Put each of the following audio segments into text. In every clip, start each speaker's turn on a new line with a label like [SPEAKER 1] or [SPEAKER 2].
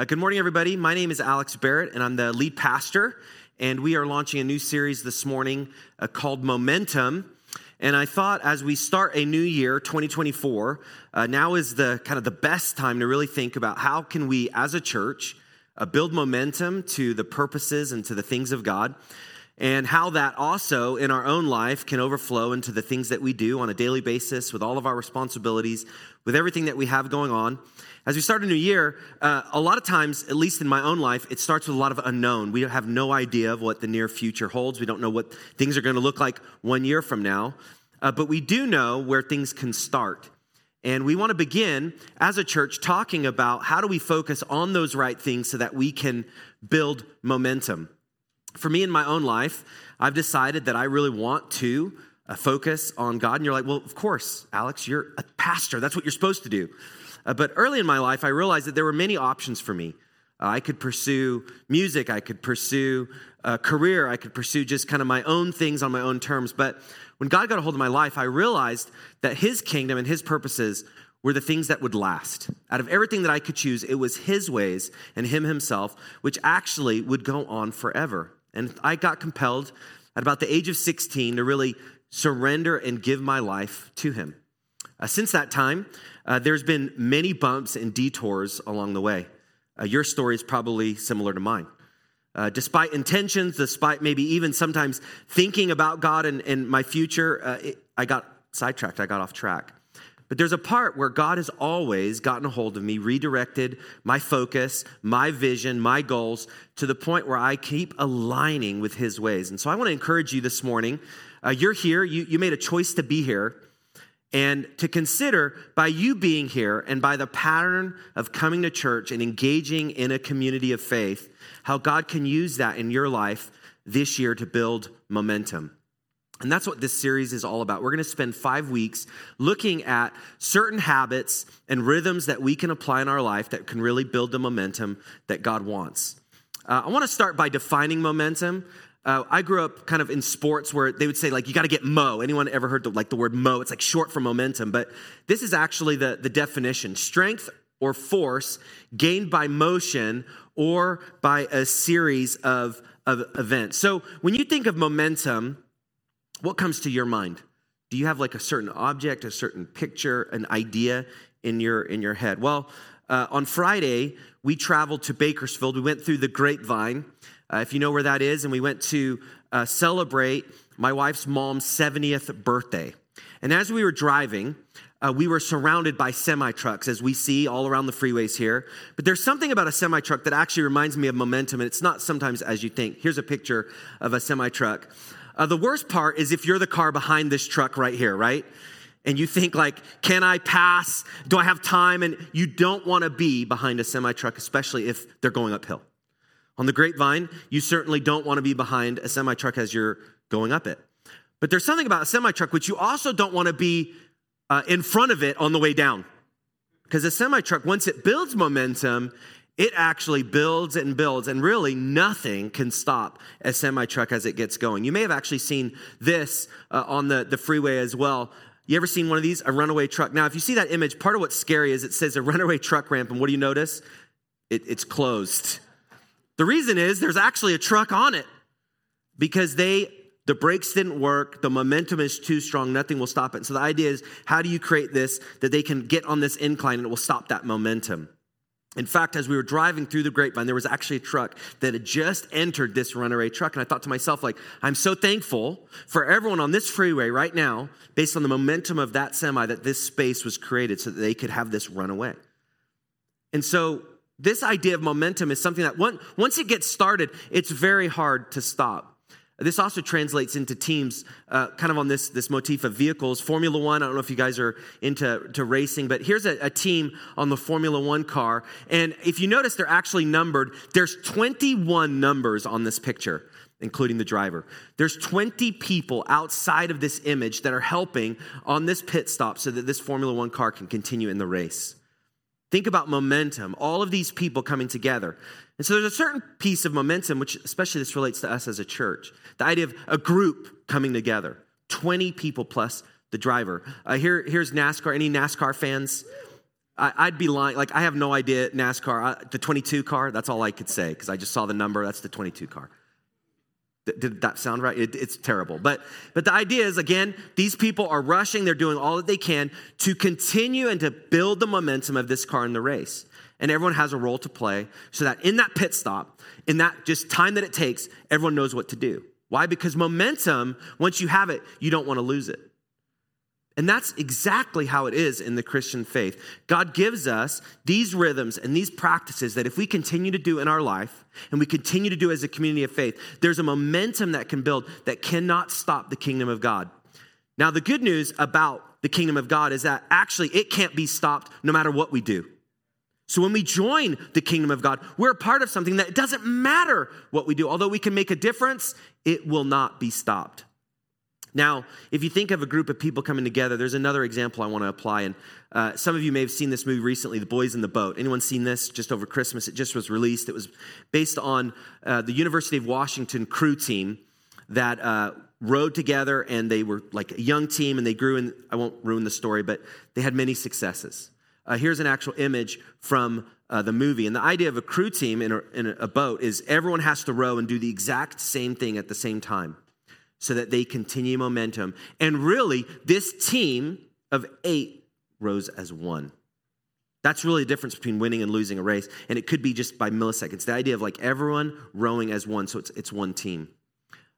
[SPEAKER 1] Uh, good morning, everybody. My name is Alex Barrett, and I'm the lead pastor. And we are launching a new series this morning uh, called Momentum. And I thought as we start a new year, 2024, uh, now is the kind of the best time to really think about how can we, as a church, uh, build momentum to the purposes and to the things of God and how that also in our own life can overflow into the things that we do on a daily basis with all of our responsibilities, with everything that we have going on. As we start a new year, uh, a lot of times, at least in my own life, it starts with a lot of unknown. We have no idea of what the near future holds. We don't know what things are going to look like one year from now. Uh, but we do know where things can start. And we want to begin as a church talking about how do we focus on those right things so that we can build momentum. For me in my own life, I've decided that I really want to uh, focus on God. And you're like, well, of course, Alex, you're a pastor. That's what you're supposed to do. Uh, but early in my life, I realized that there were many options for me. Uh, I could pursue music, I could pursue a career, I could pursue just kind of my own things on my own terms. But when God got a hold of my life, I realized that His kingdom and His purposes were the things that would last. Out of everything that I could choose, it was His ways and Him Himself, which actually would go on forever. And I got compelled at about the age of 16 to really surrender and give my life to Him. Uh, since that time, uh, there's been many bumps and detours along the way. Uh, your story is probably similar to mine. Uh, despite intentions, despite maybe even sometimes thinking about God and, and my future, uh, it, I got sidetracked, I got off track. But there's a part where God has always gotten a hold of me, redirected my focus, my vision, my goals to the point where I keep aligning with His ways. And so I want to encourage you this morning. Uh, you're here, you, you made a choice to be here and to consider by you being here and by the pattern of coming to church and engaging in a community of faith, how God can use that in your life this year to build momentum. And that's what this series is all about. We're going to spend five weeks looking at certain habits and rhythms that we can apply in our life that can really build the momentum that God wants. Uh, I want to start by defining momentum. Uh, I grew up kind of in sports where they would say like you got to get mo. Anyone ever heard the, like the word mo? It's like short for momentum, but this is actually the, the definition: strength or force gained by motion or by a series of, of events. So when you think of momentum, what comes to your mind? Do you have like a certain object, a certain picture, an idea in your in your head? Well, uh, on Friday we traveled to Bakersfield. We went through the Grapevine uh, if you know where that is, and we went to uh, celebrate my wife's mom's 70th birthday. And as we were driving, uh, we were surrounded by semi trucks, as we see all around the freeways here. But there's something about a semi truck that actually reminds me of momentum, and it's not sometimes as you think. Here's a picture of a semi truck. Uh, the worst part is if you're the car behind this truck right here, right? And you think like, can I pass? Do I have time? And you don't want to be behind a semi truck, especially if they're going uphill. On the grapevine, you certainly don't want to be behind a semi truck as you're going up it. But there's something about a semi truck which you also don't want to be uh, in front of it on the way down. Because a semi truck, once it builds momentum, it actually builds and builds, and really nothing can stop a semi truck as it gets going. You may have actually seen this uh, on the, the freeway as well. You ever seen one of these? A runaway truck. Now, if you see that image, part of what's scary is it says a runaway truck ramp, and what do you notice? It, it's closed. The reason is there's actually a truck on it because they the brakes didn't work, the momentum is too strong, nothing will stop it. So the idea is how do you create this that they can get on this incline and it will stop that momentum? In fact, as we were driving through the grapevine, there was actually a truck that had just entered this runaway truck. And I thought to myself, like, I'm so thankful for everyone on this freeway right now, based on the momentum of that semi, that this space was created so that they could have this runaway. And so this idea of momentum is something that once it gets started, it's very hard to stop. This also translates into teams, uh, kind of on this, this motif of vehicles. Formula One, I don't know if you guys are into to racing, but here's a, a team on the Formula One car. And if you notice, they're actually numbered. There's 21 numbers on this picture including the driver. There's 20 people outside of this image that are helping on this pit stop so that this Formula One car can continue in the race. Think about momentum, all of these people coming together. And so there's a certain piece of momentum, which especially this relates to us as a church the idea of a group coming together 20 people plus the driver. Uh, here, here's NASCAR. Any NASCAR fans? I, would be lying. Like, I have no idea NASCAR. I, the 22 car, that's all I could say because I just saw the number. That's the 22 car. Did that sound right? It, it's terrible. But, but the idea is, again, these people are rushing. They're doing all that they can to continue and to build the momentum of this car in the race. And everyone has a role to play so that in that pit stop, in that just time that it takes, everyone knows what to do. Why? Because momentum, once you have it, you don't want to lose it. And that's exactly how it is in the Christian faith. God gives us these rhythms and these practices that if we continue to do in our life and we continue to do as a community of faith, there's a momentum that can build that cannot stop the kingdom of God. Now, the good news about the kingdom of God is that actually it can't be stopped no matter what we do. So when we join the kingdom of God, we're a part of something that doesn't matter what we do. Although we can make a difference, it will not be stopped. Now, if you think of a group of people coming together, there's another example I want to apply. And uh, some of you may have seen this movie recently, The Boys in the Boat. Anyone seen this just over Christmas? It just was released. It was based on uh, the University of Washington crew team that uh, rowed together, and they were like a young team, and they grew. And I won't ruin the story, but they had many successes. Uh, here's an actual image from uh, the movie. And the idea of a crew team in a, in a boat is everyone has to row and do the exact same thing at the same time so that they continue momentum. And really, this team of eight rose as one. That's really the difference between winning and losing a race. And it could be just by milliseconds. The idea of like everyone rowing as one, so it's, it's one team.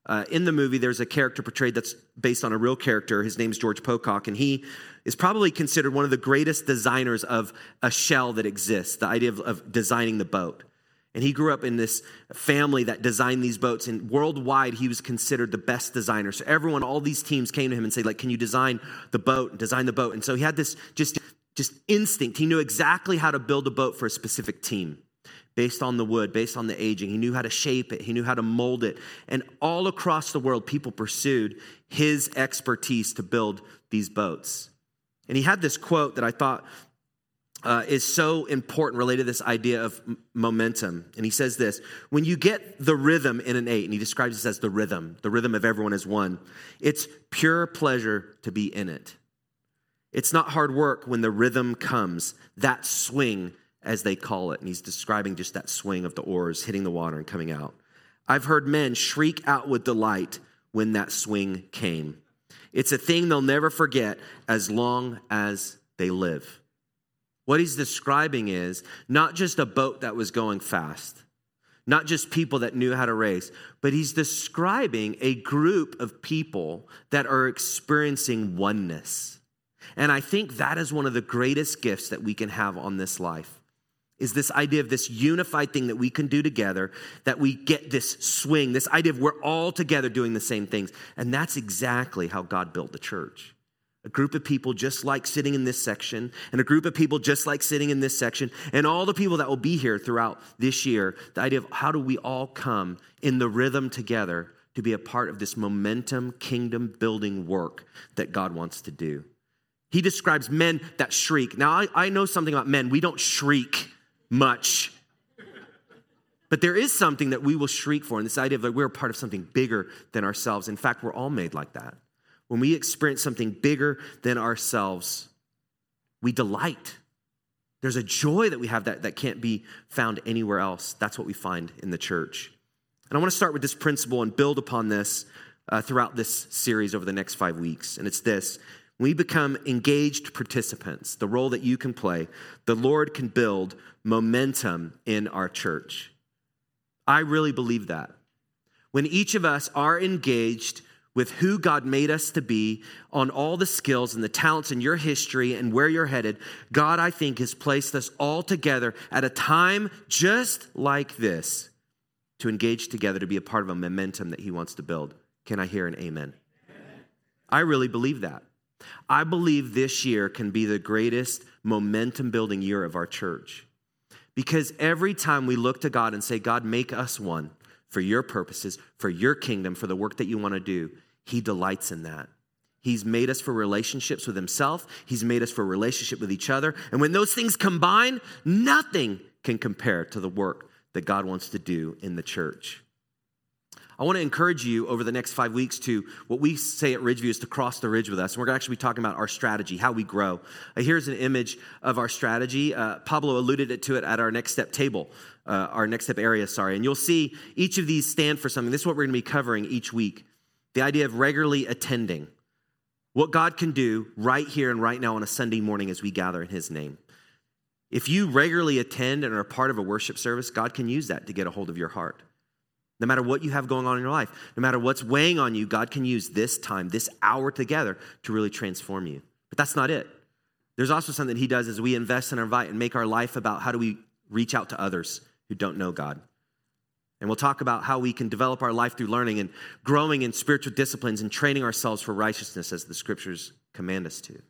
[SPEAKER 1] Uh, in the movie, there's a character portrayed that's based on a real character. His name's George Pocock, and he is probably considered one of the greatest designers of a shell that exists, the idea of, of designing the boat. And he grew up in this family that designed these boats, and worldwide he was considered the best designer. So everyone, all these teams came to him and said, like, can you design the boat, and design the boat? And so he had this just, just instinct. He knew exactly how to build a boat for a specific team based on the wood, based on the aging. He knew how to shape it, he knew how to mold it. And all across the world, people pursued his expertise to build these boats. And he had this quote that I thought uh, is so important related to this idea of momentum. And he says this when you get the rhythm in an eight, and he describes this as the rhythm, the rhythm of everyone as one, it's pure pleasure to be in it. It's not hard work when the rhythm comes, that swing, as they call it. And he's describing just that swing of the oars hitting the water and coming out. I've heard men shriek out with delight when that swing came. It's a thing they'll never forget as long as they live. What he's describing is not just a boat that was going fast, not just people that knew how to race, but he's describing a group of people that are experiencing oneness. And I think that is one of the greatest gifts that we can have on this life. Is this idea of this unified thing that we can do together, that we get this swing, this idea of we're all together doing the same things. And that's exactly how God built the church a group of people just like sitting in this section, and a group of people just like sitting in this section, and all the people that will be here throughout this year. The idea of how do we all come in the rhythm together to be a part of this momentum kingdom building work that God wants to do. He describes men that shriek. Now, I, I know something about men. We don't shriek much. But there is something that we will shriek for, and this idea of that we're a part of something bigger than ourselves. In fact, we're all made like that when we experience something bigger than ourselves, we delight. There's a joy that we have that, that can't be found anywhere else. That's what we find in the church. And I want to start with this principle and build upon this uh, throughout this series over the next five weeks. And it's this we become engaged participants, the role that you can play, the Lord can build momentum in our church. I really believe that. When each of us are engaged, with who God made us to be, on all the skills and the talents in your history and where you're headed, God, I think, has placed us all together at a time just like this to engage together to be a part of a momentum that He wants to build. Can I hear an amen? amen. I really believe that. I believe this year can be the greatest momentum building year of our church. Because every time we look to God and say, God, make us one, for your purposes, for your kingdom, for the work that you want to do. He delights in that. He's made us for relationships with Himself, He's made us for relationship with each other. And when those things combine, nothing can compare to the work that God wants to do in the church. I want to encourage you over the next five weeks to what we say at Ridgeview is to cross the ridge with us. And we're going to actually be talking about our strategy, how we grow. Uh, here's an image of our strategy. Uh, Pablo alluded to it at our next step table, uh, our next step area, sorry. And you'll see each of these stand for something. This is what we're going to be covering each week the idea of regularly attending. What God can do right here and right now on a Sunday morning as we gather in His name. If you regularly attend and are part of a worship service, God can use that to get a hold of your heart. No matter what you have going on in your life, no matter what's weighing on you, God can use this time, this hour together to really transform you. But that's not it. There's also something He does as we invest and invite and make our life about how do we reach out to others who don't know God. And we'll talk about how we can develop our life through learning and growing in spiritual disciplines and training ourselves for righteousness as the scriptures command us to.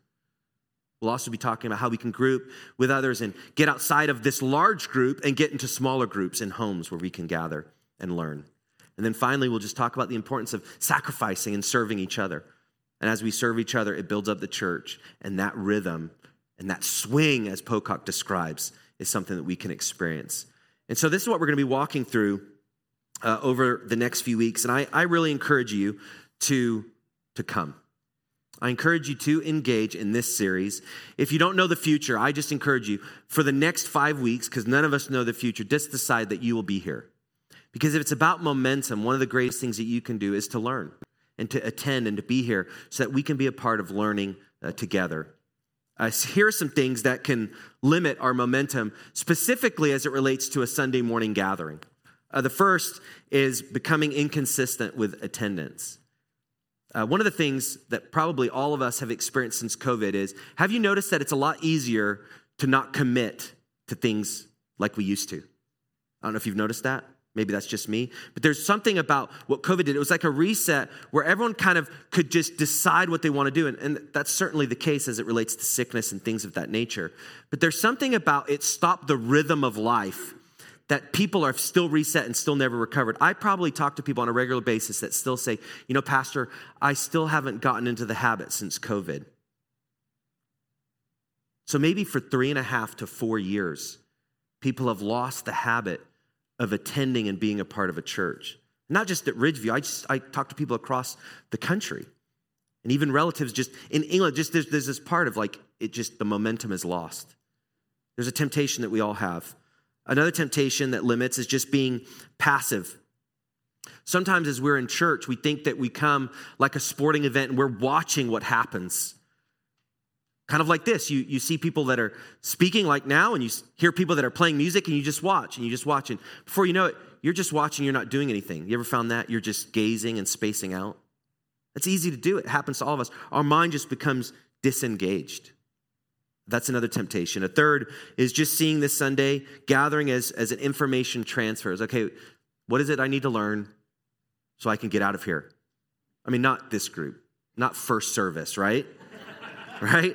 [SPEAKER 1] We'll also be talking about how we can group with others and get outside of this large group and get into smaller groups in homes where we can gather and learn. And then finally, we'll just talk about the importance of sacrificing and serving each other. And as we serve each other, it builds up the church. And that rhythm and that swing, as Pocock describes, is something that we can experience. And so, this is what we're going to be walking through uh, over the next few weeks. And I, I really encourage you to, to come. I encourage you to engage in this series. If you don't know the future, I just encourage you for the next five weeks, because none of us know the future, just decide that you will be here. Because if it's about momentum, one of the greatest things that you can do is to learn and to attend and to be here so that we can be a part of learning uh, together. Uh, here are some things that can limit our momentum, specifically as it relates to a Sunday morning gathering. Uh, the first is becoming inconsistent with attendance. Uh, one of the things that probably all of us have experienced since COVID is have you noticed that it's a lot easier to not commit to things like we used to? I don't know if you've noticed that. Maybe that's just me. But there's something about what COVID did. It was like a reset where everyone kind of could just decide what they want to do. And, and, that's certainly the case as it relates to sickness and things of that nature. But there's something about it stopped the rhythm of life that people are still reset and still never recovered. I probably talk to people on a regular basis that still say, you know, Pastor, I still haven't gotten into the habit since COVID. So maybe for three and a half to four years, people have lost the habit of attending and being a part of a church. Not just at Ridgeview, I, just, I talk to people across the country and even relatives just in England, just there's, there's this part of like, it just, the momentum is lost. There's a temptation that we all have. Another temptation that limits is just being passive. Sometimes as we're in church, we think that we come like a sporting event and we're watching what happens. Kind of like this. You, you see people that are speaking like now, and you hear people that are playing music, and you just watch, and you just watch. And before you know it, you're just watching, you're not doing anything. You ever found that? You're just gazing and spacing out. It's easy to do. It happens to all of us. Our mind just becomes disengaged. That's another temptation. A third is just seeing this Sunday gathering as, as an information transfer. It's okay, what is it I need to learn so I can get out of here? I mean, not this group, not first service, right? right?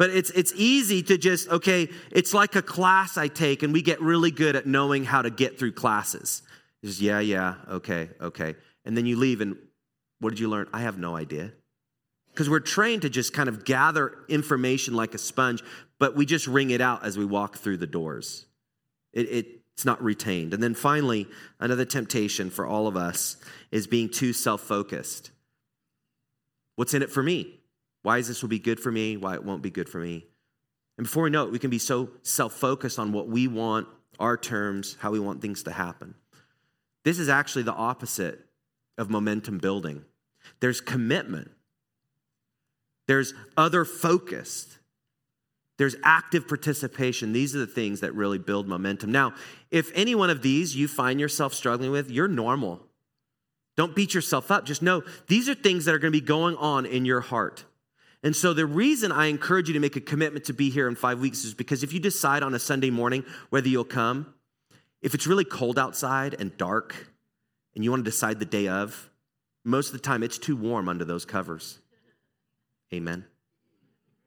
[SPEAKER 1] But it's, it's easy to just, okay, it's like a class I take, and we get really good at knowing how to get through classes. Just, yeah, yeah, okay, okay. And then you leave, and what did you learn? I have no idea. Because we're trained to just kind of gather information like a sponge, but we just wring it out as we walk through the doors. It, it, it's not retained. And then finally, another temptation for all of us is being too self focused. What's in it for me? Why is this will be good for me? Why it won't be good for me? And before we know it, we can be so self focused on what we want, our terms, how we want things to happen. This is actually the opposite of momentum building. There's commitment, there's other focused, there's active participation. These are the things that really build momentum. Now, if any one of these you find yourself struggling with, you're normal. Don't beat yourself up. Just know these are things that are going to be going on in your heart. And so, the reason I encourage you to make a commitment to be here in five weeks is because if you decide on a Sunday morning whether you'll come, if it's really cold outside and dark and you want to decide the day of, most of the time it's too warm under those covers. Amen.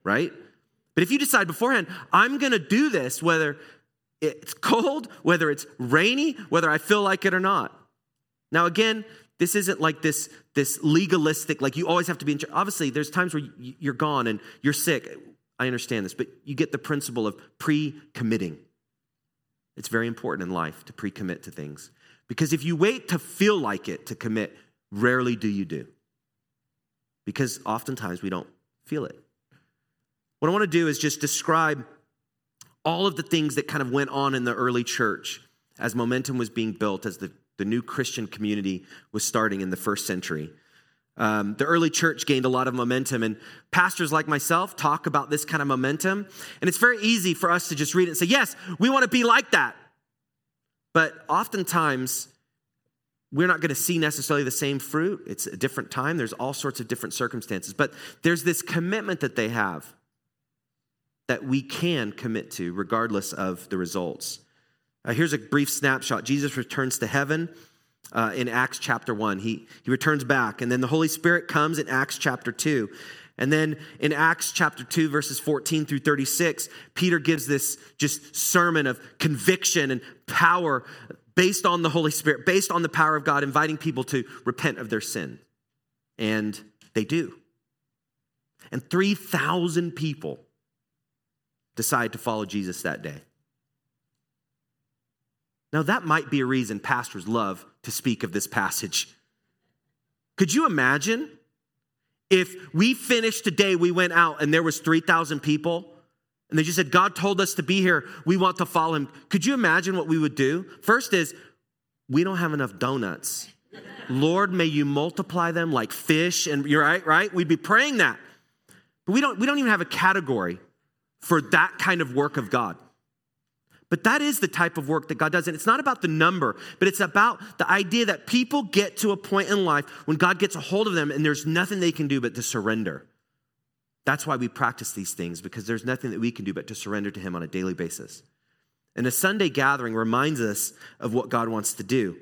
[SPEAKER 1] Right? But if you decide beforehand, I'm going to do this whether it's cold, whether it's rainy, whether I feel like it or not. Now, again, this isn't like this, this legalistic, like you always have to be in charge. Obviously, there's times where you're gone and you're sick. I understand this, but you get the principle of pre committing. It's very important in life to pre commit to things. Because if you wait to feel like it to commit, rarely do you do. Because oftentimes we don't feel it. What I want to do is just describe all of the things that kind of went on in the early church as momentum was being built, as the, the new Christian community was starting in the first century. Um, the early church gained a lot of momentum, and pastors like myself talk about this kind of momentum. And it's very easy for us to just read it and say, Yes, we want to be like that. But oftentimes, we're not going to see necessarily the same fruit. It's a different time. There's all sorts of different circumstances. But there's this commitment that they have that we can commit to regardless of the results. Uh, here's a brief snapshot Jesus returns to heaven uh, in Acts chapter 1. He, he returns back, and then the Holy Spirit comes in Acts chapter 2. And then in Acts chapter 2, verses 14 through 36, Peter gives this just sermon of conviction and power based on the Holy Spirit, based on the power of God, inviting people to repent of their sin. And they do. And 3,000 people decide to follow Jesus that day. Now, that might be a reason pastors love to speak of this passage. Could you imagine if we finished today, we went out and there was 3,000 people and they just said, God told us to be here. We want to follow him. Could you imagine what we would do? First is, we don't have enough donuts. Lord, may you multiply them like fish. And you're right, right? We'd be praying that. But we don't, we don't even have a category for that kind of work of God. But that is the type of work that God does. And it's not about the number, but it's about the idea that people get to a point in life when God gets a hold of them and there's nothing they can do but to surrender. That's why we practice these things, because there's nothing that we can do but to surrender to Him on a daily basis. And a Sunday gathering reminds us of what God wants to do.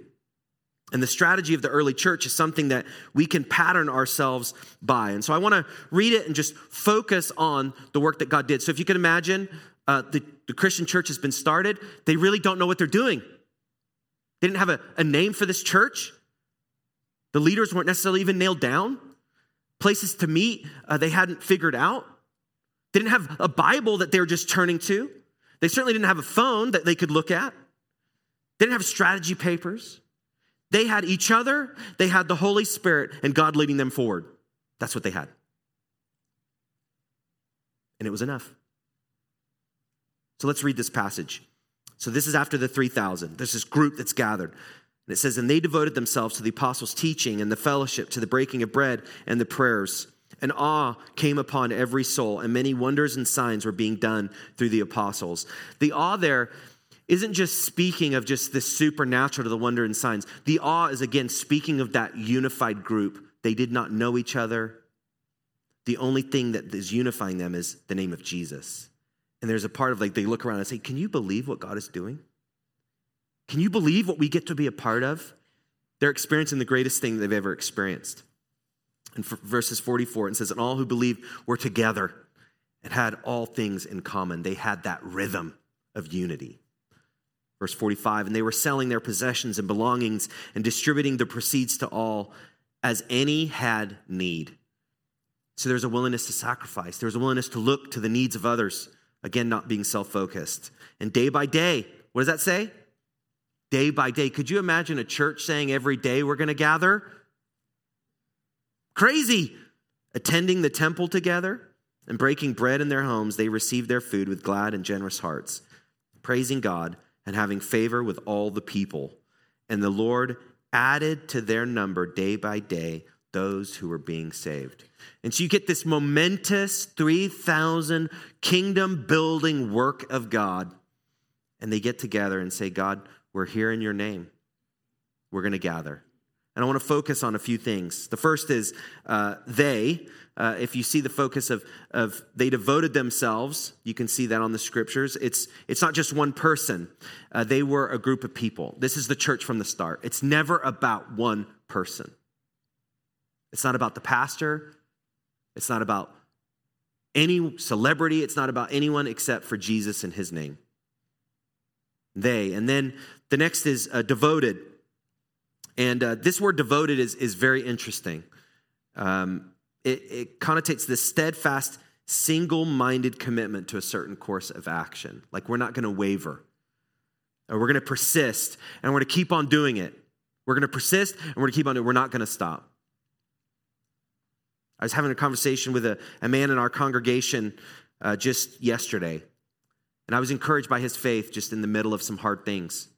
[SPEAKER 1] And the strategy of the early church is something that we can pattern ourselves by. And so I want to read it and just focus on the work that God did. So if you can imagine, uh, the, the Christian church has been started, they really don't know what they're doing. They didn't have a, a name for this church. The leaders weren't necessarily even nailed down. Places to meet, uh, they hadn't figured out. They didn't have a Bible that they were just turning to. They certainly didn't have a phone that they could look at. They didn't have strategy papers. They had each other, they had the Holy Spirit, and God leading them forward. That's what they had. And it was enough. So let's read this passage. So this is after the 3,000. There's this group that's gathered. And it says, And they devoted themselves to the apostles' teaching and the fellowship, to the breaking of bread and the prayers. And awe came upon every soul, and many wonders and signs were being done through the apostles. The awe there isn't just speaking of just the supernatural to the wonder and signs. The awe is, again, speaking of that unified group. They did not know each other. The only thing that is unifying them is the name of Jesus. And there's a part of like they look around and say, Can you believe what God is doing? Can you believe what we get to be a part of? They're experiencing the greatest thing they've ever experienced. In verses 44, it says, And all who believed were together and had all things in common. They had that rhythm of unity. Verse 45, and they were selling their possessions and belongings and distributing the proceeds to all as any had need. So there's a willingness to sacrifice, there's a willingness to look to the needs of others. Again, not being self focused. And day by day, what does that say? Day by day. Could you imagine a church saying every day we're going to gather? Crazy. Attending the temple together and breaking bread in their homes, they received their food with glad and generous hearts, praising God and having favor with all the people. And the Lord added to their number day by day those who were being saved. And so you get this momentous 3,000 kingdom building work of God. And they get together and say, God, we're here in your name. We're going to gather. And I want to focus on a few things. The first is uh, they. Uh, if you see the focus of, of they devoted themselves, you can see that on the scriptures. It's, it's not just one person, uh, they were a group of people. This is the church from the start. It's never about one person. It's not about the pastor. It's not about any celebrity. It's not about anyone except for Jesus and his name. They. And then the next is uh, devoted. And uh, this word devoted is, is very interesting. Um, it, it connotates this steadfast, single minded commitment to a certain course of action. Like we're not going to waver. Uh, we're going to persist and we're going to keep on doing it. We're going to persist and we're going to keep on doing it. We're not going to stop. I was having a conversation with a, a man in our congregation uh, just yesterday, and I was encouraged by his faith just in the middle of some hard things.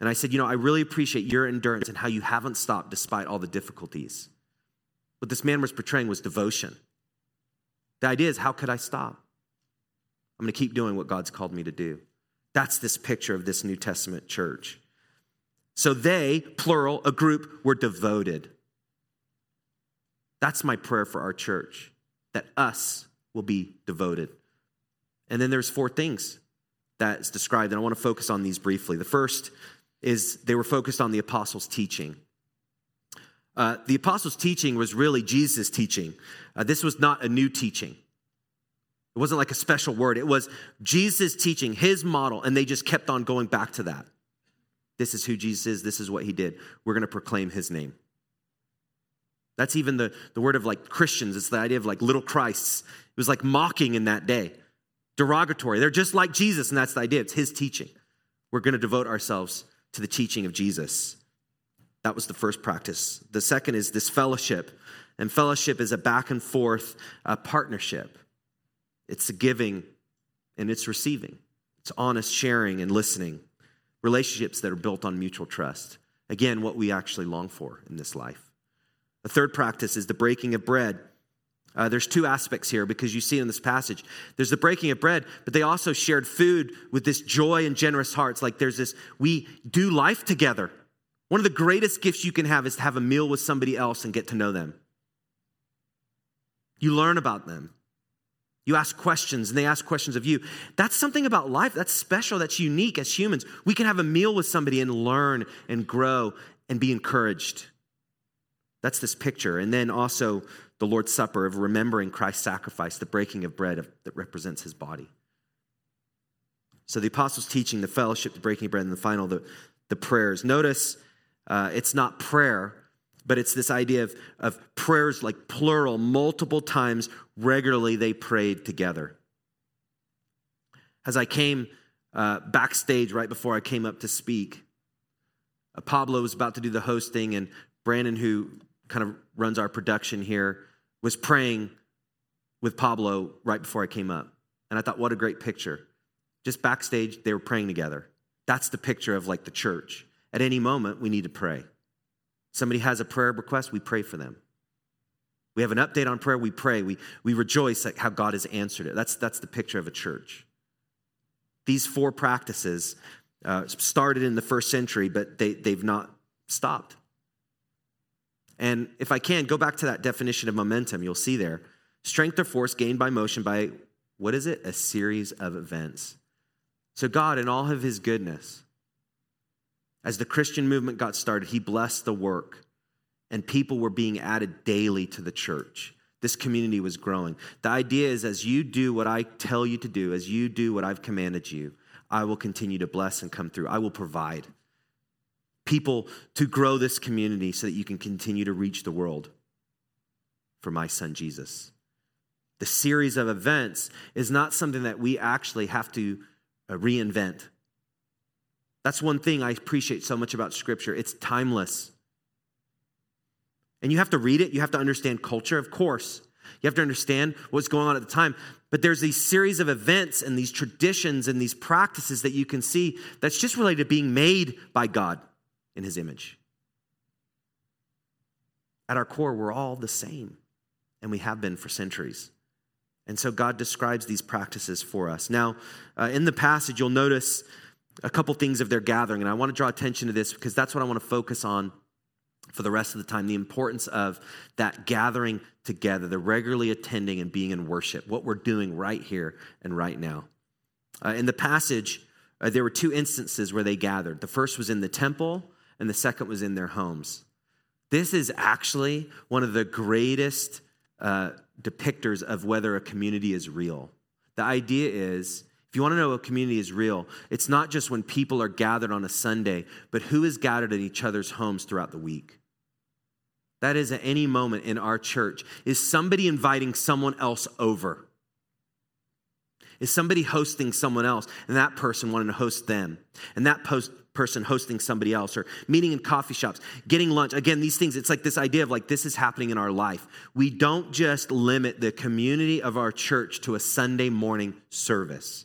[SPEAKER 1] And I said, You know, I really appreciate your endurance and how you haven't stopped despite all the difficulties. What this man was portraying was devotion. The idea is, how could I stop? I'm going to keep doing what God's called me to do. That's this picture of this New Testament church. So they, plural, a group, were devoted. That's my prayer for our church, that us will be devoted. And then there's four things that is described, and I want to focus on these briefly. The first is they were focused on the apostles' teaching. Uh, the apostles' teaching was really Jesus' teaching. Uh, this was not a new teaching. It wasn't like a special word. It was Jesus' teaching, his model, and they just kept on going back to that. This is who Jesus is. This is what he did. We're going to proclaim his name. That's even the, the word of like Christians. It's the idea of like little Christs. It was like mocking in that day, derogatory. They're just like Jesus, and that's the idea. It's his teaching. We're going to devote ourselves to the teaching of Jesus. That was the first practice. The second is this fellowship. And fellowship is a back and forth partnership. It's a giving and it's receiving. It's honest sharing and listening. Relationships that are built on mutual trust. Again, what we actually long for in this life. The third practice is the breaking of bread. Uh, there's two aspects here because you see in this passage. There's the breaking of bread, but they also shared food with this joy and generous hearts. Like there's this, we do life together. One of the greatest gifts you can have is to have a meal with somebody else and get to know them. You learn about them. You ask questions and they ask questions of you. That's something about life that's special, that's unique as humans. We can have a meal with somebody and learn and grow and be encouraged. That's this picture. And then also the Lord's Supper of remembering Christ's sacrifice, the breaking of bread that represents his body. So the apostles' teaching, the fellowship, the breaking of bread, and the final, the, the prayers. Notice uh, it's not prayer, but it's this idea of, of prayers like plural, multiple times regularly they prayed together. As I came uh, backstage right before I came up to speak, uh, Pablo was about to do the hosting, and Brandon, who kind of runs our production here, was praying with Pablo right before I came up. And I thought, what a great picture. Just backstage, they were praying together. That's the picture of like the church. At any moment, we need to pray. Somebody has a prayer request, we pray for them. We have an update on prayer, we pray. We, we rejoice at how God has answered it. That's, that's the picture of a church. These four practices uh, started in the first century, but they, they've not stopped. And if I can, go back to that definition of momentum, you'll see there strength or force gained by motion by, what is it? A series of events. So, God, in all of his goodness, as the Christian movement got started, he blessed the work, and people were being added daily to the church. This community was growing. The idea is as you do what I tell you to do, as you do what I've commanded you, I will continue to bless and come through. I will provide people to grow this community so that you can continue to reach the world for my son Jesus. The series of events is not something that we actually have to uh, reinvent. That's one thing I appreciate so much about Scripture. It's timeless. And you have to read it, you have to understand culture, of course. You have to understand what's going on at the time. But there's these series of events and these traditions and these practices that you can see that's just related to being made by God in His image. At our core, we're all the same, and we have been for centuries. And so God describes these practices for us. Now, uh, in the passage, you'll notice a couple things of their gathering, and I want to draw attention to this because that's what I want to focus on for the rest of the time the importance of that gathering together, the regularly attending and being in worship, what we're doing right here and right now. Uh, in the passage, uh, there were two instances where they gathered. The first was in the temple, and the second was in their homes. This is actually one of the greatest uh, depictors of whether a community is real. The idea is if you want to know a community is real, it's not just when people are gathered on a Sunday, but who is gathered in each other's homes throughout the week. That is at any moment in our church. Is somebody inviting someone else over? is somebody hosting someone else and that person wanting to host them and that post person hosting somebody else or meeting in coffee shops getting lunch. Again these things it's like this idea of like this is happening in our life. We don't just limit the community of our church to a sunday morning service.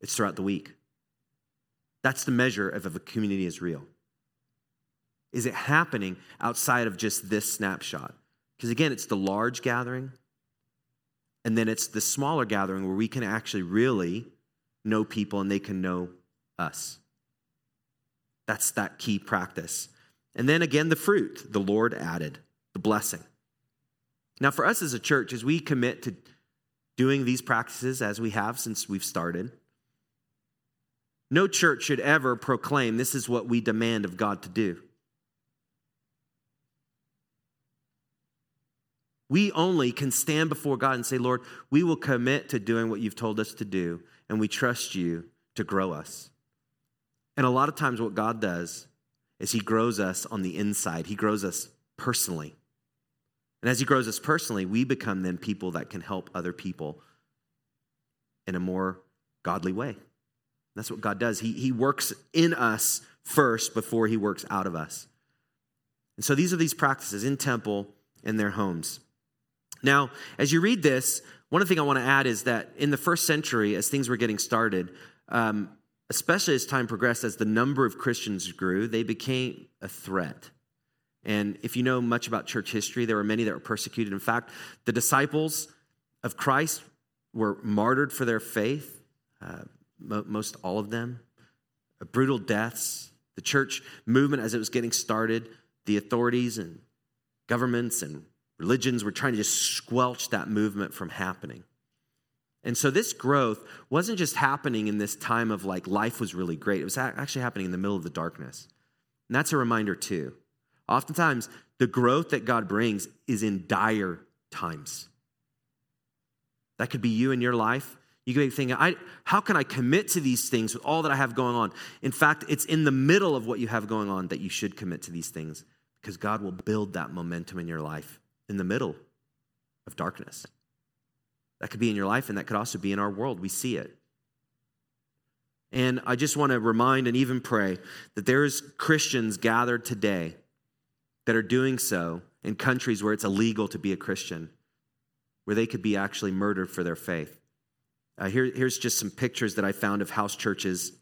[SPEAKER 1] It's throughout the week. That's the measure of if a community is real. Is it happening outside of just this snapshot? Because again it's the large gathering and then it's the smaller gathering where we can actually really know people and they can know us. That's that key practice. And then again, the fruit the Lord added, the blessing. Now, for us as a church, as we commit to doing these practices as we have since we've started, no church should ever proclaim this is what we demand of God to do. We only can stand before God and say, Lord, we will commit to doing what you've told us to do, and we trust you to grow us. And a lot of times, what God does is He grows us on the inside, He grows us personally. And as He grows us personally, we become then people that can help other people in a more godly way. That's what God does. He, he works in us first before He works out of us. And so these are these practices in temple, in their homes. Now, as you read this, one thing I want to add is that in the first century, as things were getting started, um, especially as time progressed, as the number of Christians grew, they became a threat. And if you know much about church history, there were many that were persecuted. In fact, the disciples of Christ were martyred for their faith, uh, most all of them, uh, brutal deaths. The church movement, as it was getting started, the authorities and governments and Religions were trying to just squelch that movement from happening. And so this growth wasn't just happening in this time of like life was really great. It was actually happening in the middle of the darkness. And that's a reminder too. Oftentimes, the growth that God brings is in dire times. That could be you in your life. You could be thinking, I, how can I commit to these things with all that I have going on? In fact, it's in the middle of what you have going on that you should commit to these things because God will build that momentum in your life in the middle of darkness. That could be in your life, and that could also be in our world. We see it. And I just want to remind and even pray that there's Christians gathered today that are doing so in countries where it's illegal to be a Christian, where they could be actually murdered for their faith. Uh, here, here's just some pictures that I found of house churches.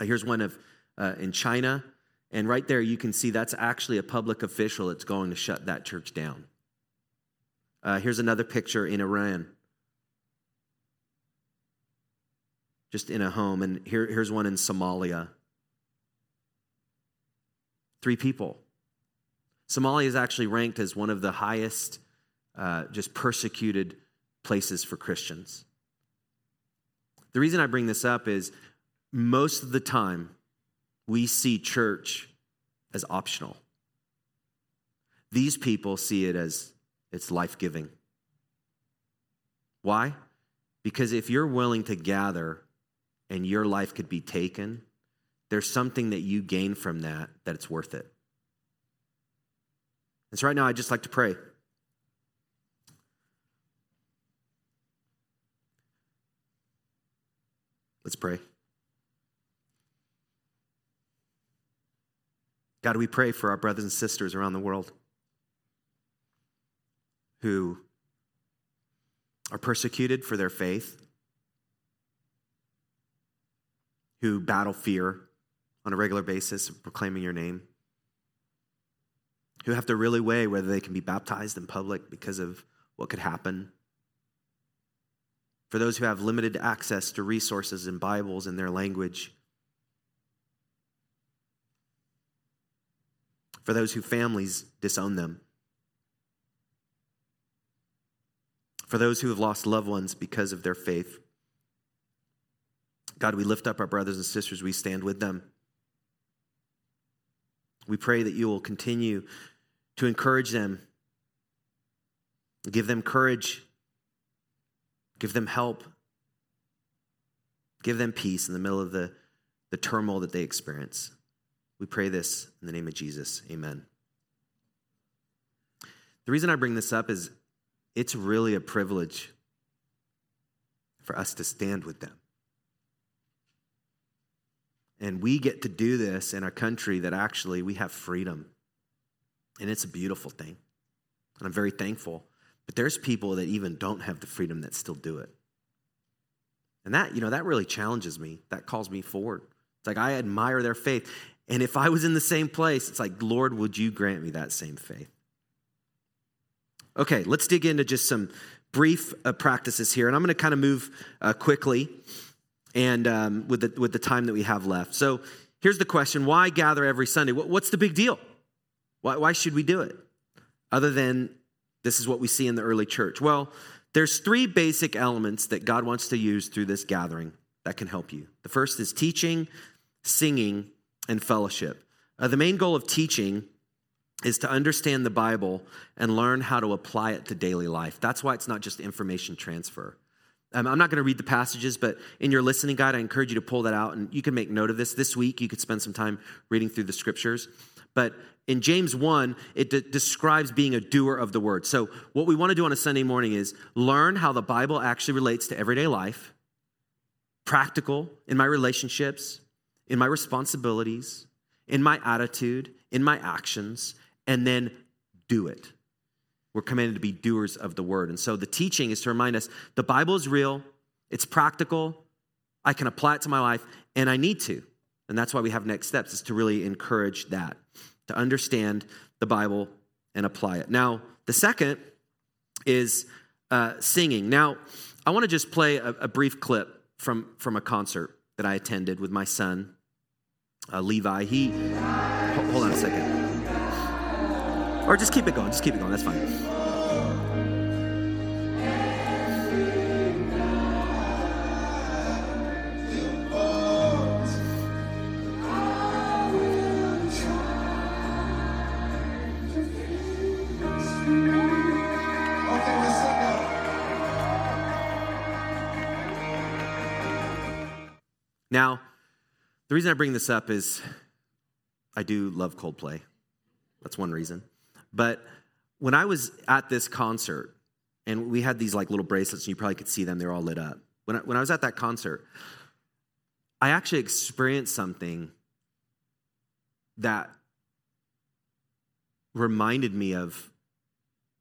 [SPEAKER 1] Uh, here's one of uh, in China, and right there you can see that's actually a public official that's going to shut that church down. Uh, here's another picture in Iran. Just in a home. And here, here's one in Somalia. Three people. Somalia is actually ranked as one of the highest, uh, just persecuted places for Christians. The reason I bring this up is most of the time we see church as optional. These people see it as it's life giving. Why? Because if you're willing to gather and your life could be taken, there's something that you gain from that that it's worth it. And so right now, I'd just like to pray. Let's pray. God, we pray for our brothers and sisters around the world who are persecuted for their faith, who battle fear on a regular basis, proclaiming your name, who have to really weigh whether they can be baptized in public because of what could happen. For those who have limited access to resources and Bibles in their language. For those whose families disown them. for those who have lost loved ones because of their faith. God, we lift up our brothers and sisters, we stand with them. We pray that you will continue to encourage them, give them courage, give them help, give them peace in the middle of the, the turmoil that they experience. We pray this in the name of Jesus. Amen. The reason I bring this up is it's really a privilege for us to stand with them. And we get to do this in a country that actually we have freedom. And it's a beautiful thing. And I'm very thankful. But there's people that even don't have the freedom that still do it. And that, you know, that really challenges me. That calls me forward. It's like I admire their faith. And if I was in the same place, it's like, Lord, would you grant me that same faith? Okay, let's dig into just some brief uh, practices here. And I'm going to kind of move uh, quickly and um, with, the, with the time that we have left. So here's the question why gather every Sunday? What's the big deal? Why, why should we do it? Other than this is what we see in the early church. Well, there's three basic elements that God wants to use through this gathering that can help you. The first is teaching, singing, and fellowship. Uh, the main goal of teaching is to understand the Bible and learn how to apply it to daily life. That's why it's not just information transfer. Um, I'm not going to read the passages, but in your listening guide, I encourage you to pull that out and you can make note of this. This week, you could spend some time reading through the scriptures. But in James 1, it de- describes being a doer of the word. So, what we want to do on a Sunday morning is learn how the Bible actually relates to everyday life, practical in my relationships, in my responsibilities, in my attitude, in my actions, and then do it. We're commanded to be doers of the word. And so the teaching is to remind us the Bible is real, it's practical, I can apply it to my life, and I need to. And that's why we have next steps, is to really encourage that, to understand the Bible and apply it. Now, the second is uh, singing. Now, I want to just play a, a, brief clip from, from a concert that I attended with my son, uh, Levi. He, hold on a second. Or just keep it going. Just keep it going. That's fine. Now, the reason I bring this up is I do love Coldplay. That's one reason. But when I was at this concert, and we had these like little bracelets, and you probably could see them, they're all lit up. When I, when I was at that concert, I actually experienced something that reminded me of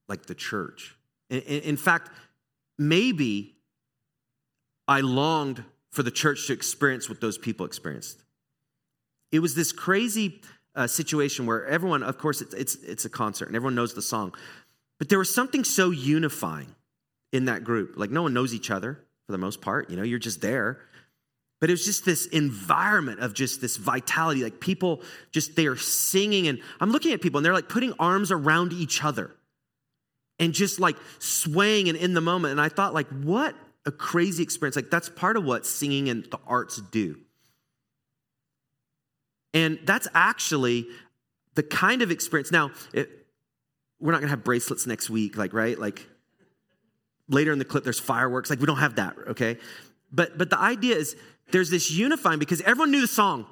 [SPEAKER 1] like the church. In, in fact, maybe I longed for the church to experience what those people experienced. It was this crazy uh, situation where everyone, of course, it's, it's, it's a concert and everyone knows the song, but there was something so unifying in that group. Like no one knows each other for the most part, you know, you're just there. But it was just this environment of just this vitality. Like people just, they are singing. And I'm looking at people and they're like putting arms around each other and just like swaying and in the moment. And I thought, like, what a crazy experience. Like, that's part of what singing and the arts do. And that's actually the kind of experience. Now, it, we're not going to have bracelets next week, like, right? Like, later in the clip, there's fireworks. Like, we don't have that, okay? But, but the idea is there's this unifying because everyone knew the song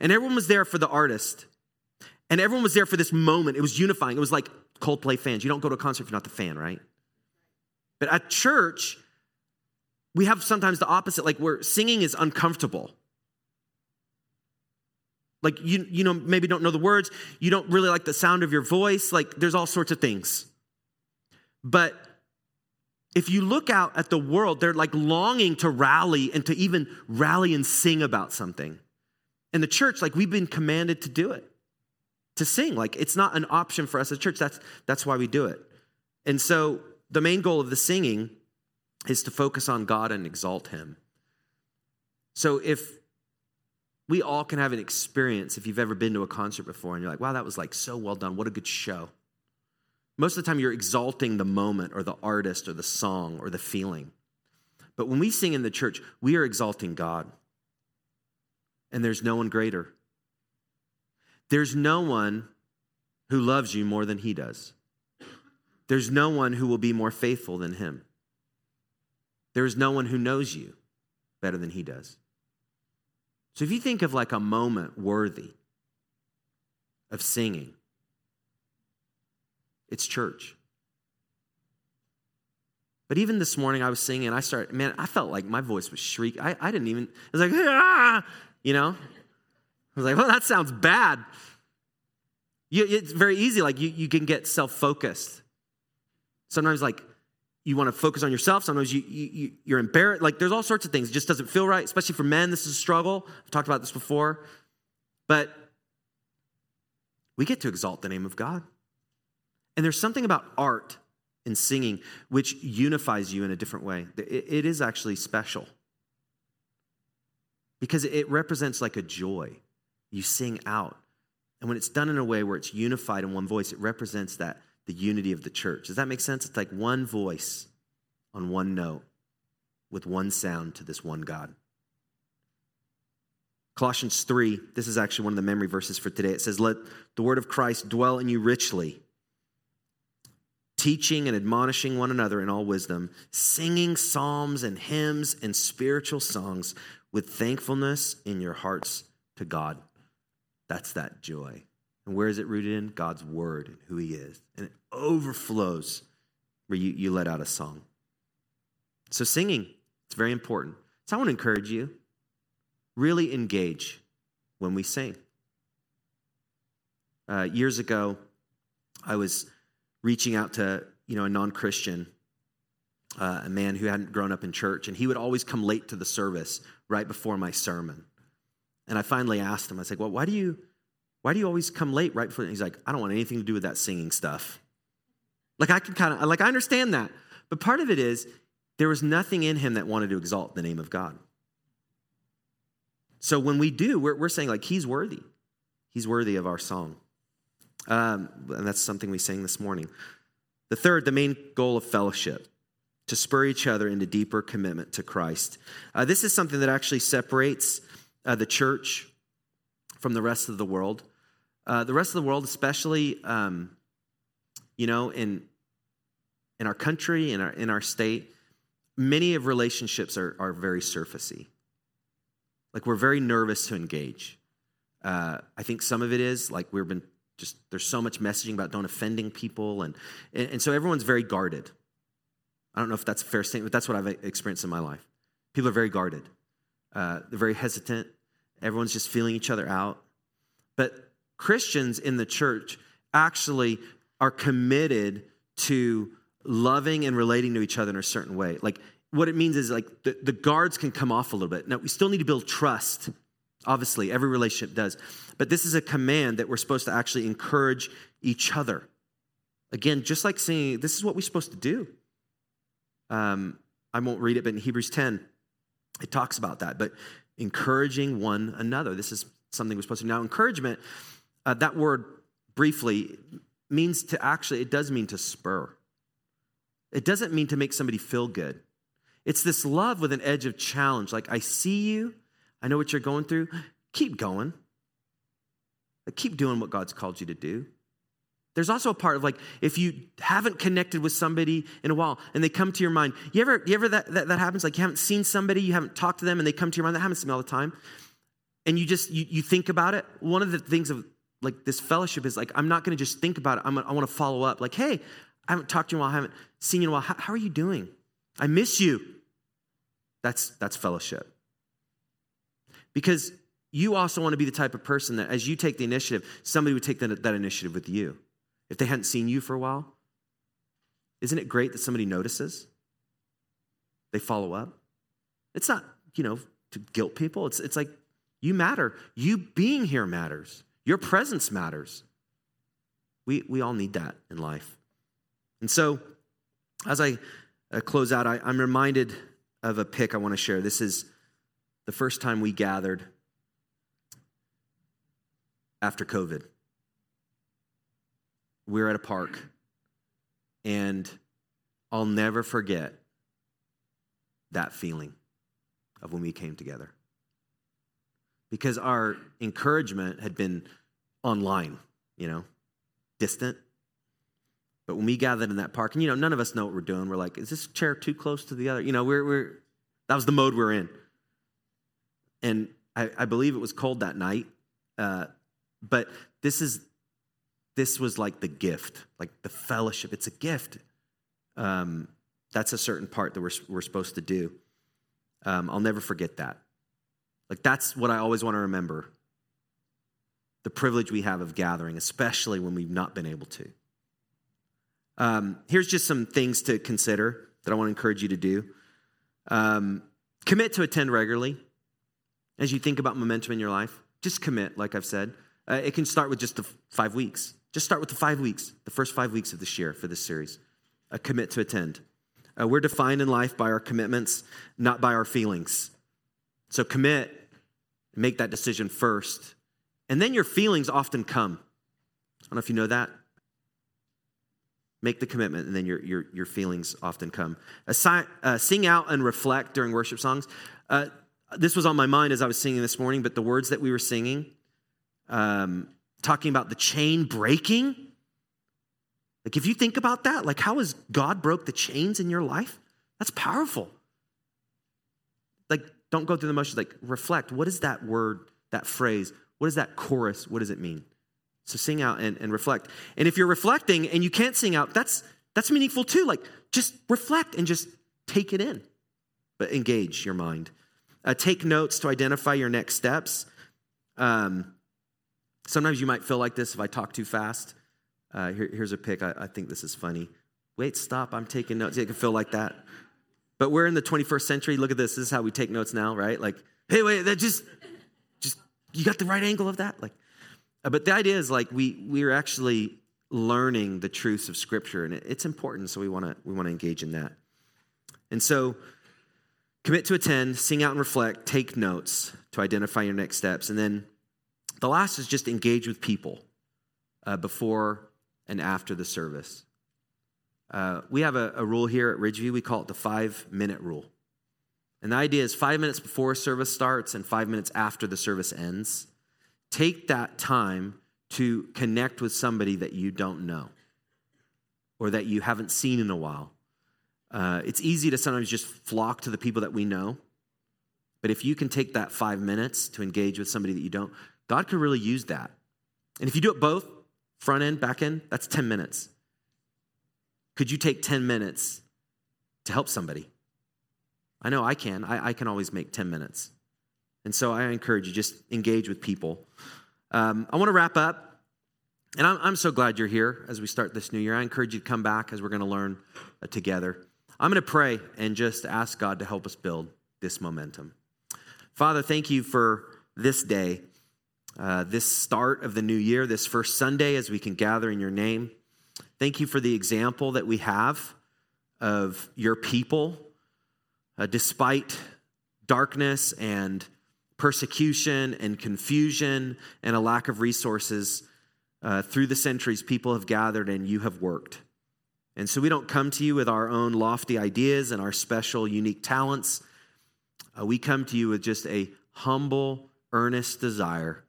[SPEAKER 1] and everyone was there for the artist. And everyone was there for this moment. It was unifying. It was like Coldplay fans. You don't go to a concert if you're not the fan, right? But at church, we have sometimes the opposite, like where singing is uncomfortable. Like you, you know, maybe don't know the words, you don't really like the sound of your voice, like there's all sorts of things. But if you look out at the world, they're like longing to rally and to even rally and sing about something. And the church, like we've been commanded to do it, to sing. Like it's not an option for us as a church. That's that's why we do it. And so the main goal of the singing is to focus on God and exalt Him. So if we all can have an experience if you've ever been to a concert before and you're like, wow, that was like so well done. What a good show. Most of the time, you're exalting the moment or the artist or the song or the feeling. But when we sing in the church, we are exalting God. And there's no one greater. There's no one who loves you more than he does. There's no one who will be more faithful than him. There is no one who knows you better than he does. So if you think of like a moment worthy of singing, it's church. But even this morning, I was singing, I started, man, I felt like my voice was shriek. I, I didn't even, I was like, ah, you know? I was like, well, that sounds bad. You, it's very easy, like, you, you can get self focused. Sometimes, like, you want to focus on yourself. Sometimes you, you, you're embarrassed. Like, there's all sorts of things. It just doesn't feel right, especially for men. This is a struggle. I've talked about this before. But we get to exalt the name of God. And there's something about art and singing which unifies you in a different way. it is actually special because it represents like a joy. You sing out. And when it's done in a way where it's unified in one voice, it represents that the unity of the church. Does that make sense? It's like one voice on one note with one sound to this one God. Colossians 3, this is actually one of the memory verses for today. It says, Let the word of Christ dwell in you richly, teaching and admonishing one another in all wisdom, singing psalms and hymns and spiritual songs with thankfulness in your hearts to God. That's that joy. And where is it rooted in? God's word and who he is. And it overflows where you, you let out a song. So, singing, it's very important. So, I want to encourage you really engage when we sing. Uh, years ago, I was reaching out to you know a non-Christian, uh, a man who hadn't grown up in church, and he would always come late to the service right before my sermon. And I finally asked him, I said, "Well, why do you why do you always come late right before?" he's like, "I don't want anything to do with that singing stuff." Like I can kind of like I understand that, but part of it is there was nothing in him that wanted to exalt the name of God. So when we do, we're, we're saying, like, He's worthy. He's worthy of our song. Um, and that's something we sang this morning. The third, the main goal of fellowship, to spur each other into deeper commitment to Christ. Uh, this is something that actually separates uh, the church from the rest of the world. Uh, the rest of the world, especially, um, you know, in in our country, in our in our state, many of relationships are are very surfacey. Like we're very nervous to engage. Uh, I think some of it is like we've been just there's so much messaging about don't offending people, and, and and so everyone's very guarded. I don't know if that's a fair statement, but that's what I've experienced in my life. People are very guarded. Uh, they're very hesitant. Everyone's just feeling each other out. But Christians in the church actually are committed to loving and relating to each other in a certain way. Like what it means is like the, the guards can come off a little bit. Now, we still need to build trust. Obviously, every relationship does. But this is a command that we're supposed to actually encourage each other. Again, just like saying, this is what we're supposed to do. Um, I won't read it, but in Hebrews 10, it talks about that. But encouraging one another. This is something we're supposed to do. Now, encouragement, uh, that word briefly means to actually, it does mean to spur. It doesn't mean to make somebody feel good. It's this love with an edge of challenge. Like, I see you, I know what you're going through. Keep going. Like, keep doing what God's called you to do. There's also a part of like, if you haven't connected with somebody in a while and they come to your mind, you ever, you ever that, that, that happens? Like, you haven't seen somebody, you haven't talked to them, and they come to your mind. That happens to me all the time. And you just, you, you think about it. One of the things of like this fellowship is like, I'm not going to just think about it. I'm, I want to follow up. Like, hey, I haven't talked to you in a while, I haven't seen you in a while. How, how are you doing? I miss you. That's, that's fellowship. Because you also want to be the type of person that as you take the initiative, somebody would take that, that initiative with you. If they hadn't seen you for a while, isn't it great that somebody notices? They follow up. It's not, you know, to guilt people. It's, it's like you matter. You being here matters. Your presence matters. We, we all need that in life. And so, as I uh, close out, I, I'm reminded of a pic I want to share. This is the first time we gathered after COVID. We were at a park, and I'll never forget that feeling of when we came together. Because our encouragement had been online, you know, distant. But when we gathered in that park, and you know, none of us know what we're doing. We're like, is this chair too close to the other? You know, we're, we're that was the mode we're in. And I, I believe it was cold that night. Uh, but this is this was like the gift, like the fellowship. It's a gift. Um, That's a certain part that we're, we're supposed to do. Um, I'll never forget that. Like, that's what I always want to remember the privilege we have of gathering, especially when we've not been able to. Um, here's just some things to consider that I want to encourage you to do. Um, commit to attend regularly as you think about momentum in your life. Just commit, like I've said. Uh, it can start with just the five weeks. Just start with the five weeks, the first five weeks of this year for this series. A commit to attend. Uh, we're defined in life by our commitments, not by our feelings. So commit, make that decision first. And then your feelings often come. I don't know if you know that. Make the commitment, and then your, your, your feelings often come. Assi- uh, sing out and reflect during worship songs. Uh, this was on my mind as I was singing this morning, but the words that we were singing, um, talking about the chain breaking, like, if you think about that, like, how has God broke the chains in your life? That's powerful. Like, don't go through the motions, like, reflect. What is that word, that phrase? What is that chorus? What does it mean? So sing out and, and reflect. And if you're reflecting and you can't sing out, that's that's meaningful too. Like, just reflect and just take it in, but engage your mind. Uh, take notes to identify your next steps. Um, sometimes you might feel like this if I talk too fast. Uh, here, here's a pic. I, I, think this is funny. Wait, stop. I'm taking notes. You can feel like that. But we're in the 21st century. Look at this. This is how we take notes now, right? Like, hey, wait, that just, just, you got the right angle of that? Like, uh, but the idea is like we we're actually learning the truths of Scripture, and it's important. So we want to we want to engage in that. And so, commit to attend, sing out and reflect, take notes to identify your next steps, and then the last is just engage with people uh, before and after the service. Uh, we have a, a, rule here at Ridgeview. We call it the five minute rule. And the idea is five minutes before service starts and five minutes after the service ends. Take that time to connect with somebody that you don't know or that you haven't seen in a while. Uh, it's easy to sometimes just flock to the people that we know. But if you can take that five minutes to engage with somebody that you don't, God could really use that. And if you do it both, front end, back end, that's 10 minutes. Could you take 10 minutes to help somebody? I know I can. I, I can always make 10 minutes. And so I encourage you, just engage with people. Um, I want to wrap up, and I'm, I'm, so glad you're here as we start this new year. I encourage you to come back as we're going to learn uh, together. I'm going to pray and just ask God to help us build this momentum. Father, thank you for this day uh, this start of the new year, this first Sunday, as we can gather in your name. Thank you for the example that we have of your people, uh, despite darkness and persecution and confusion and a lack of resources. Uh, through the centuries, people have gathered and you have worked. And so we don't come to you with our own lofty ideas and our special, unique talents. Uh, we come to you with just a humble, earnest desire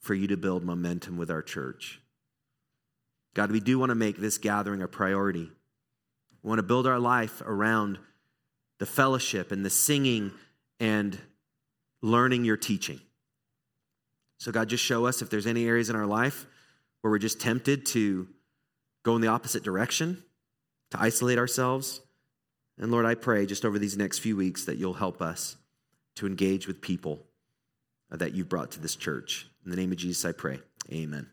[SPEAKER 1] for you to build momentum with our church. God, we do want to make this gathering a priority. We want to build our life around the fellowship and the singing and learning your teaching. So, God, just show us if there's any areas in our life where we're just tempted to go in the opposite direction, to isolate ourselves. And Lord, I pray just over these next few weeks that you'll help us to engage with people that you've brought to this church. In the name of Jesus, I pray. Amen.